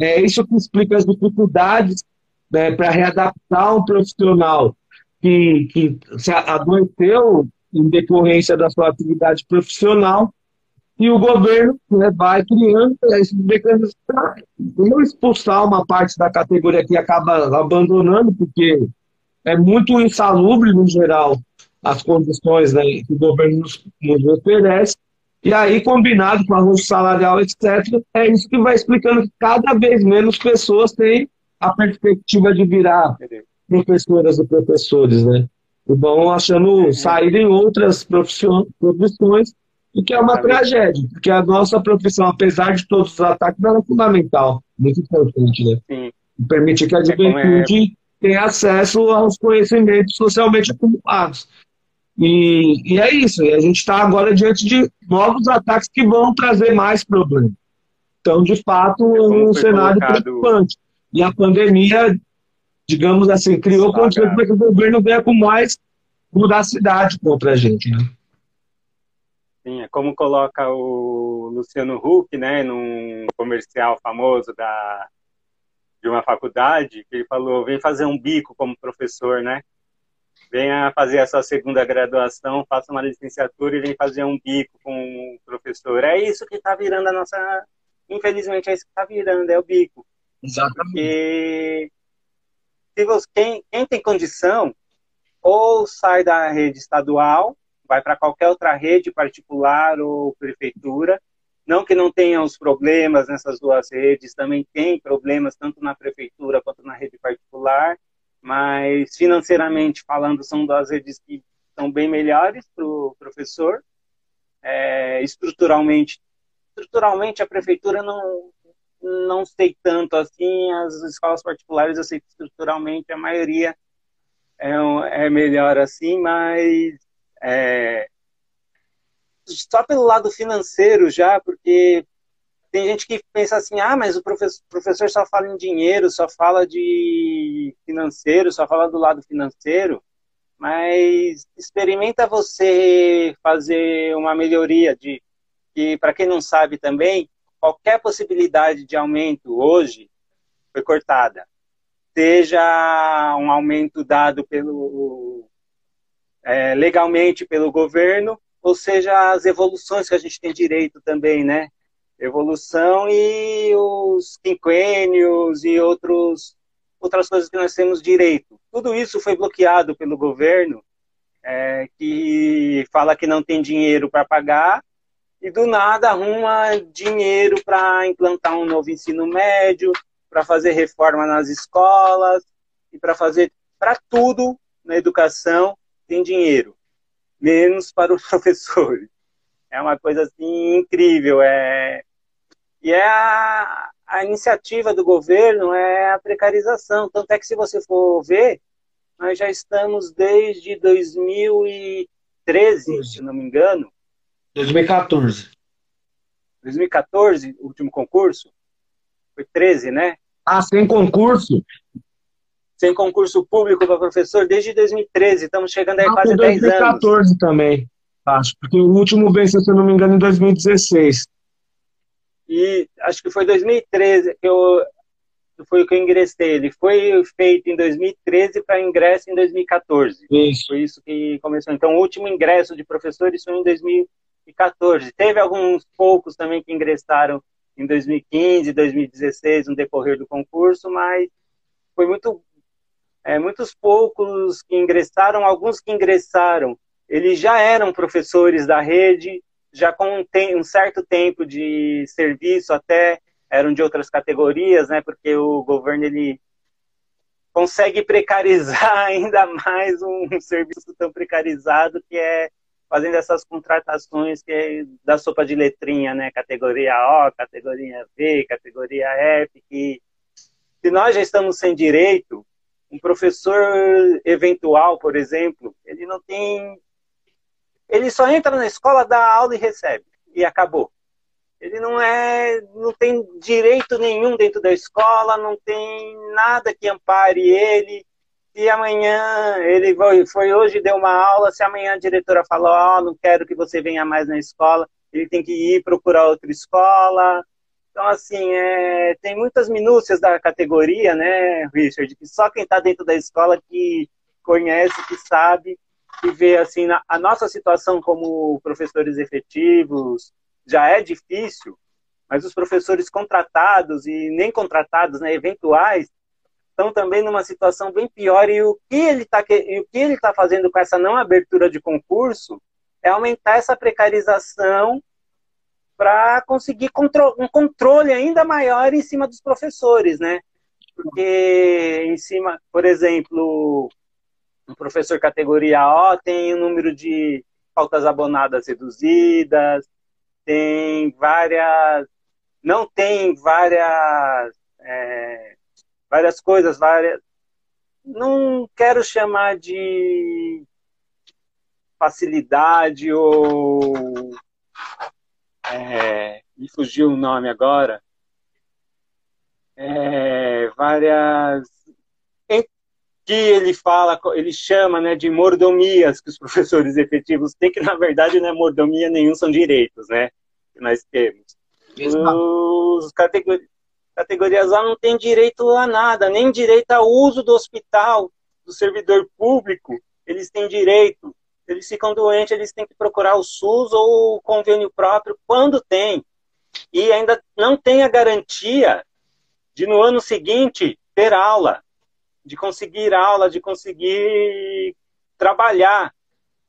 é isso que explica as dificuldades né, para readaptar um profissional que, que se adoeceu em decorrência da sua atividade profissional e o governo né, vai criando esses mecanismos para não expulsar uma parte da categoria que acaba abandonando, porque é muito insalubre, no geral, as condições né, que o governo nos, nos oferece. E aí, combinado com arroz salarial, etc., é isso que vai explicando que cada vez menos pessoas têm a perspectiva de virar professoras e professores, né? E vão achando sair em outras profissões, e que é uma tragédia, porque a nossa profissão, apesar de todos os ataques, ela é fundamental, muito importante, né? Sim. Permitir que a é juventude tenha acesso aos conhecimentos socialmente acumulados. E, e é isso, e a gente está agora diante de novos ataques que vão trazer mais problemas. Então, de fato, é um cenário colocado... preocupante. E a pandemia, digamos assim, criou condições para que o governo venha com mais mudacidade contra a gente. Né? Sim, é como coloca o Luciano Huck, né, num comercial famoso da, de uma faculdade, que ele falou, vem fazer um bico como professor, né? Venha fazer a sua segunda graduação, faça uma licenciatura e vem fazer um bico com o professor. É isso que está virando a nossa... Infelizmente é isso que está virando, é o bico. Exatamente. se você, quem, quem tem condição, ou sai da rede estadual, vai para qualquer outra rede particular ou prefeitura. Não que não tenha os problemas nessas duas redes, também tem problemas tanto na prefeitura quanto na rede particular, mas financeiramente falando, são duas redes que são bem melhores para o professor. É, estruturalmente, estruturalmente a prefeitura não, não sei tanto assim, as escolas particulares eu sei que estruturalmente a maioria é, é melhor assim, mas é, só pelo lado financeiro já, porque tem gente que pensa assim, ah, mas o professor, só fala em dinheiro, só fala de financeiro, só fala do lado financeiro, mas experimenta você fazer uma melhoria de que para quem não sabe também, qualquer possibilidade de aumento hoje foi cortada. Seja um aumento dado pelo é, legalmente pelo governo, ou seja, as evoluções que a gente tem direito também, né? Evolução e os quinquênios e outros outras coisas que nós temos direito. Tudo isso foi bloqueado pelo governo, é, que fala que não tem dinheiro para pagar e do nada arruma dinheiro para implantar um novo ensino médio, para fazer reforma nas escolas e para fazer para tudo na educação tem dinheiro, menos para os professores. É uma coisa assim incrível, é e é a, a iniciativa do governo é a precarização. Tanto é que se você for ver, nós já estamos desde 2013, se não me engano. 2014. 2014, o último concurso? Foi 13, né? Ah, sem concurso? Sem concurso público para professor desde 2013. Estamos chegando aí ah, quase 10 anos. 2014 também, acho. Porque o último venceu, se eu não me engano, em 2016. E acho que foi 2013 que eu foi que eu ingressei. Ele foi feito em 2013 para ingresso em 2014. Isso. Foi isso que começou. Então, o último ingresso de professores foi em 2014. Teve alguns poucos também que ingressaram em 2015, 2016, no decorrer do concurso, mas foi muito, é, muitos poucos que ingressaram. Alguns que ingressaram, eles já eram professores da rede, já com um, um certo tempo de serviço, até eram de outras categorias, né? Porque o governo ele consegue precarizar ainda mais um serviço tão precarizado que é fazendo essas contratações que é da sopa de letrinha, né? Categoria O, categoria V, categoria F, que se nós já estamos sem direito, um professor eventual, por exemplo, ele não tem ele só entra na escola, dá aula e recebe. E acabou. Ele não é, não tem direito nenhum dentro da escola, não tem nada que ampare ele. Se amanhã ele foi, hoje deu uma aula, se amanhã a diretora falou, oh, não quero que você venha mais na escola, ele tem que ir procurar outra escola. Então, assim, é, tem muitas minúcias da categoria, né, Richard, que só quem está dentro da escola que conhece, que sabe, e ver assim a nossa situação como professores efetivos já é difícil, mas os professores contratados e nem contratados, né, eventuais, estão também numa situação bem pior. E o que ele está o que ele está fazendo com essa não abertura de concurso é aumentar essa precarização para conseguir um controle ainda maior em cima dos professores, né? Porque em cima, por exemplo, um professor categoria O tem um número de faltas abonadas reduzidas, tem várias, não tem várias, é, várias coisas, várias, não quero chamar de facilidade ou é, me fugiu o nome agora, é, várias que ele fala, ele chama né, de mordomias que os professores efetivos têm, que na verdade não é mordomia nenhum, são direitos, né? Que nós temos. Os categori categorias A não têm direito a nada, nem direito ao uso do hospital, do servidor público, eles têm direito. Eles ficam doentes, eles têm que procurar o SUS ou o convênio próprio quando tem. E ainda não tem a garantia de no ano seguinte ter aula de conseguir aula, de conseguir trabalhar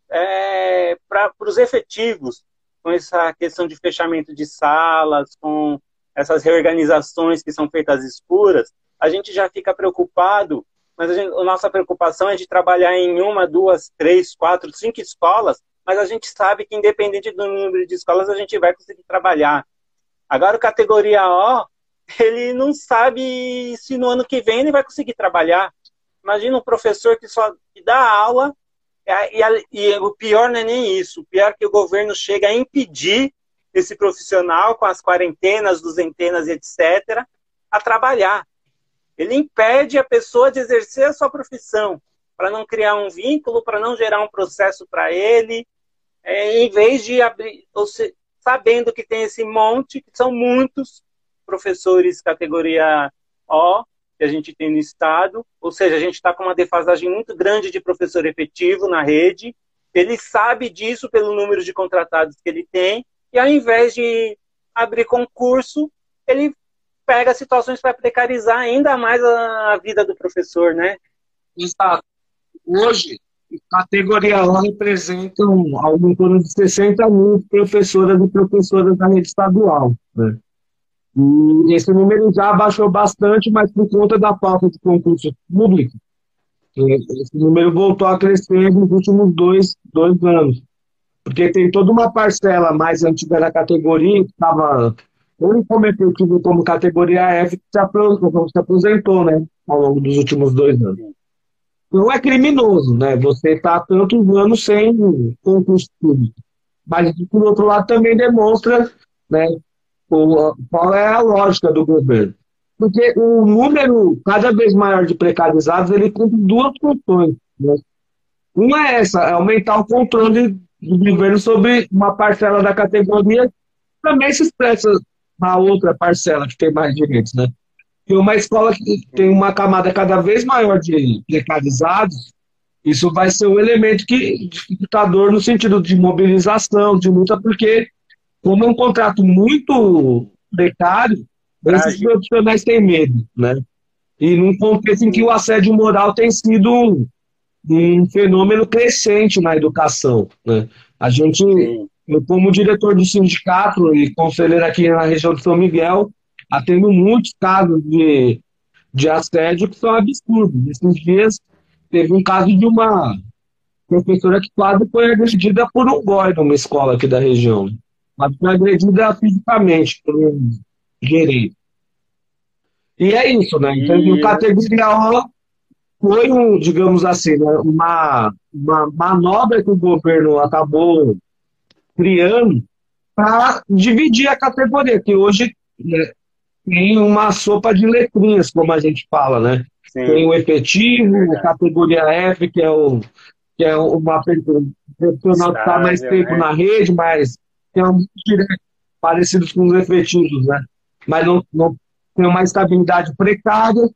é, para os efetivos, com essa questão de fechamento de salas, com essas reorganizações que são feitas escuras, a gente já fica preocupado, mas a, gente, a nossa preocupação é de trabalhar em uma, duas, três, quatro, cinco escolas, mas a gente sabe que independente do número de escolas, a gente vai conseguir trabalhar. Agora, categoria O, ele não sabe se no ano que vem ele vai conseguir trabalhar. Imagina um professor que só dá aula e, e, e, o pior não é nem isso. O pior é que o governo chega a impedir esse profissional, com as quarentenas, duzentenas, etc., a trabalhar. Ele impede a pessoa de exercer a sua profissão, para não criar um vínculo, para não gerar um processo para ele, é, em vez de abrir, se, sabendo que tem esse monte, que são muitos, professores categoria O que a gente tem no Estado, ou seja, a gente está com uma defasagem muito grande de professor efetivo na rede, ele sabe disso pelo número de contratados que ele tem, e ao invés de abrir concurso, ele pega situações para precarizar ainda mais a vida do professor, né? Exato. Hoje, categoria 1 representam algo em torno de 60 mil professoras e professoras da rede estadual. Né? E esse número já baixou bastante, mas por conta da falta de concurso público, esse número voltou a crescer nos últimos dois, dois anos. Porque tem toda uma parcela mais antiga da categoria que estava ou como efetivo como categoria F que se aposentou né, ao longo dos últimos dois anos. Não é criminoso, né? Você está tantos anos sem concurso público. Mas, por outro lado, também demonstra né, qual é a lógica do governo. Porque o número cada vez maior de precarizados, ele cumpre duas funções. Né? Uma é essa, é aumentar o controle do governo sobre uma parcela da categoria, também se expressa na outra parcela que tem mais direitos, né? E uma escola que tem uma camada cada vez maior de precarizados, isso vai ser um elemento que dificultador no sentido de mobilização, de luta, porque como é um contrato muito precário, esses profissionais têm medo, né? E num contexto em que o assédio moral tem sido um, um fenômeno crescente na educação, né? A gente, eu como diretor do sindicato e conselheiro aqui na região de São Miguel, atendo muitos casos de, de assédio que são absurdos. Esses dias teve um caso de uma professora que quase foi agredida por um boy numa escola aqui da região. Mas foi agredida fisicamente por um gerente. E é isso, né? Então, e... o categoria O foi, um, digamos assim, né, uma, uma manobra que o governo acabou criando para dividir a categoria, que hoje né, tem uma sopa de letrinhas, como a gente fala, né? Sim. Tem o efetivo, a categoria F, que é, o, que é uma profissional que está mais tempo né? na rede, mas tem um parecidos com os efetivos, né? Mas não, não tem uma estabilidade precária.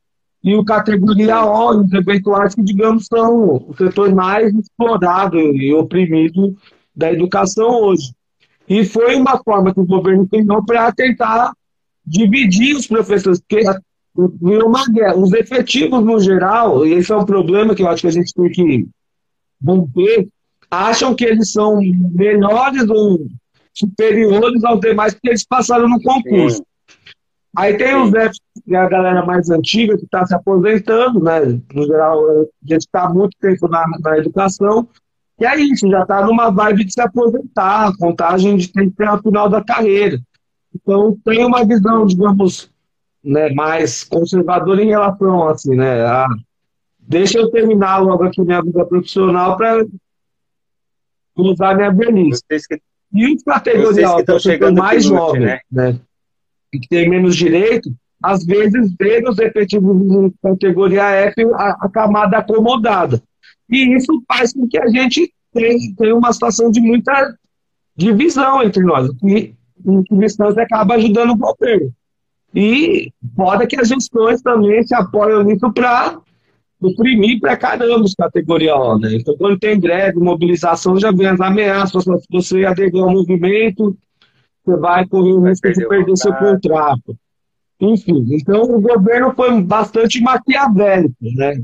E o categoria O, os eventuais que, digamos, são o setor mais explorado e oprimido da educação hoje. E foi uma forma que o governo criou para tentar dividir os professores, porque virou uma guerra. Os efetivos, no geral, e esse é um problema que eu acho que a gente tem que romper, acham que eles são melhores ou superiores aos demais porque eles passaram no concurso. Aí tem os déficits, a galera mais antiga que está se aposentando, né? No geral, a gente está muito tempo na, na educação, e é isso, já está numa vibe de se aposentar, a contagem de tempo até o final da carreira. Então, tem uma visão, digamos, né, mais conservadora em relação assim, né, a, deixa eu terminar logo aqui minha vida profissional para usar minha velhice. Que, e o categorial, que é mais jovem, né? né, que tem menos direito, às vezes vê os efetivos de categoria F a, a, camada acomodada. E isso faz com que a gente tenha, uma situação de muita divisão entre nós. E que instância acaba ajudando o governo. E pode que as gestões também se apoiam nisso para suprimir para caramba os categoria O, né? Então, quando tem greve, mobilização, já vem as ameaças, se você aderir ao movimento, você vai correr o risco de perder seu contrato. Enfim, então o governo foi bastante maquiavélico, né?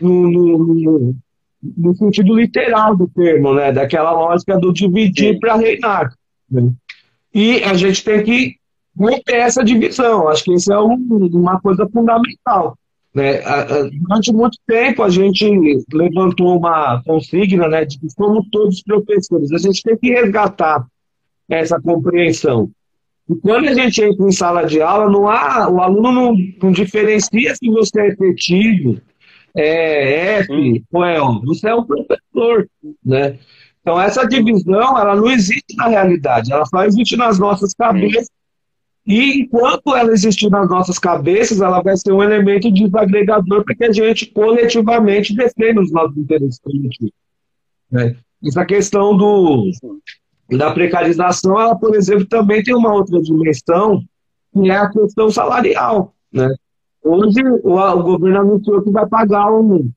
No, no, no, no sentido literal do termo, né? Daquela lógica do dividir para reinar. Né? E a gente tem que romper essa divisão. Acho que isso é um, uma coisa fundamental. Né? Durante muito tempo a gente levantou uma consigna né, de que somos todos professores. A gente tem que resgatar essa compreensão. E quando a gente entra em sala de aula, não há, o aluno não, não diferencia se você é efetivo, é F é O. Você é um professor. Né? Então, essa divisão, ela não existe na realidade, ela só existe nas nossas cabeças. E enquanto ela existir nas nossas cabeças, ela vai ser um elemento desagregador para que a gente coletivamente defenda os nossos interesses coletivos. Né? Essa questão do, da precarização, ela, por exemplo, também tem uma outra dimensão, que é a questão salarial. Né? Hoje, o, o governo anunciou que vai pagar um,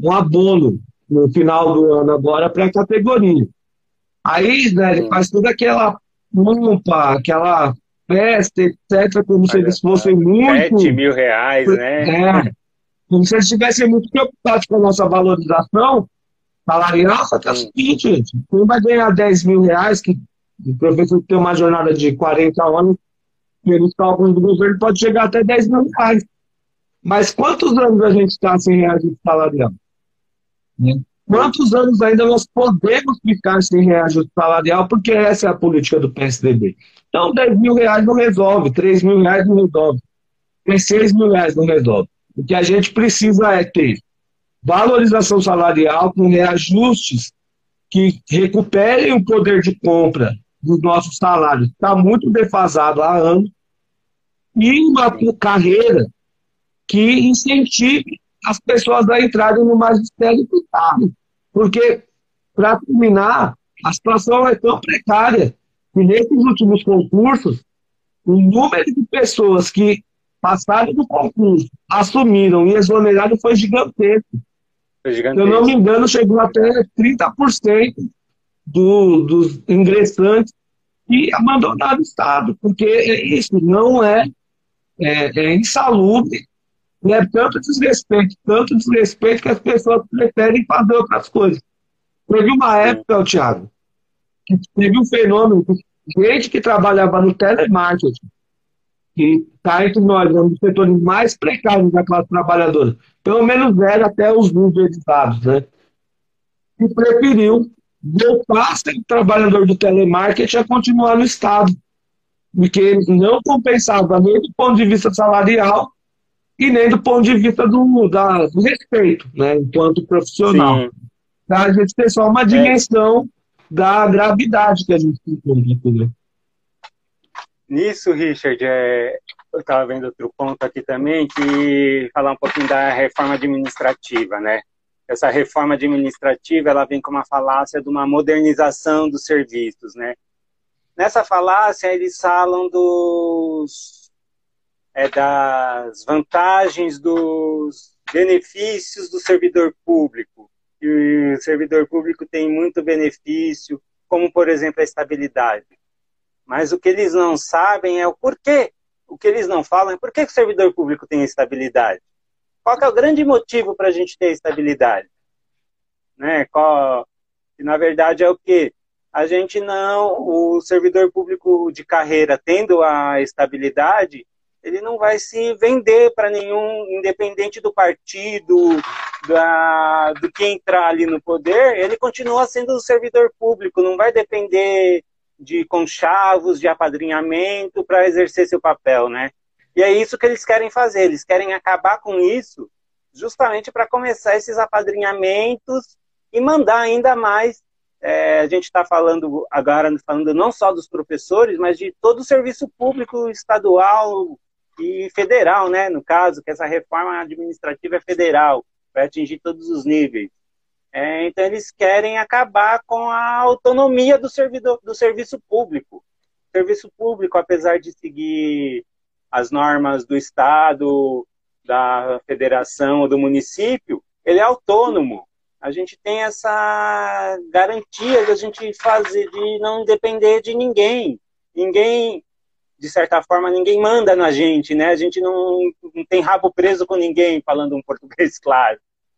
um abono no final do ano agora para a categoria. Aí, né, ele faz toda aquela pompa, aquela festa, etc., como Olha se eles fossem muito. 7 mil reais, né? É, como se eles estivessem muito preocupados com a nossa valorização salarial, só que é o seguinte, gente, quem vai ganhar 10 mil reais, que o professor tem uma jornada de 40 anos, pelos cálculos do governo, pode chegar até 10 mil reais. Mas quantos anos a gente está sem reajuste salarial? Né? Quantos anos ainda nós podemos ficar sem reajuste salarial? Porque essa é a política do PSDB. Então, 10 mil reais não resolve, 3 mil reais não resolve, 6 mil reais não resolve. O que a gente precisa é ter valorização salarial com reajustes que recuperem o poder de compra dos nossos salários. Está muito defasado há anos. E uma carreira que incentive as pessoas a entrarem no magistério privado. Porque, para terminar, a situação é tão precária que nesses últimos concursos, o número de pessoas que passaram do concurso, assumiram e exoneraram foi gigantesco. Foi gigantesco. Se eu não me engano, chegou até 30% do, dos ingressantes e abandonaram o Estado, porque isso não é, é, é insalubre, é tanto desrespeito, tanto desrespeito que as pessoas preferem fazer outras coisas. Teve uma época, Thiago, que teve um fenômeno, gente que trabalhava no telemarketing, que está entre nós, um dos setores mais precários da classe trabalhadora, pelo menos era até os números dados, né? E preferiu voltar ser trabalhador do telemarketing a continuar no Estado, porque não compensava nem do ponto de vista salarial e nem do ponto de vista do, da, do respeito, né, enquanto profissional. Tá? A gente tem só uma é. dimensão é. da gravidade que a gente encontra. Nisso, Richard, é, eu estava vendo outro ponto aqui também, que falar um pouquinho da reforma administrativa, né? Essa reforma administrativa, ela vem com uma falácia de uma modernização dos serviços, né? Nessa falácia, eles falam dos, é, das vantagens, dos benefícios do servidor público. E o servidor público tem muito benefício, como, por exemplo, a estabilidade. Mas o que eles não sabem é o porquê o que eles não falam é por que o servidor público tem estabilidade? Qual é o grande motivo para a gente ter estabilidade? Né? Qual, na verdade é o que? A gente não, o servidor público de carreira tendo a estabilidade, ele não vai se vender para nenhum, independente do partido, da, do que entrar ali no poder, ele continua sendo servidor público, não vai depender de conchavos, de apadrinhamento para exercer seu papel, né? E é isso que eles querem fazer, eles querem acabar com isso justamente para começar esses apadrinhamentos e mandar ainda mais. É, a gente está falando agora falando não só dos professores, mas de todo o serviço público estadual e federal, né? No caso, que essa reforma administrativa é federal, vai atingir todos os níveis. É, então eles querem acabar com a autonomia do servidor do serviço público. O serviço público, apesar de seguir as normas do estado, da federação ou do município, ele é autônomo. A gente tem essa garantia de a gente fazer, de não depender de ninguém. Ninguém, de certa forma, ninguém manda na gente, né? A gente não, não tem rabo preso com ninguém, falando um português claro.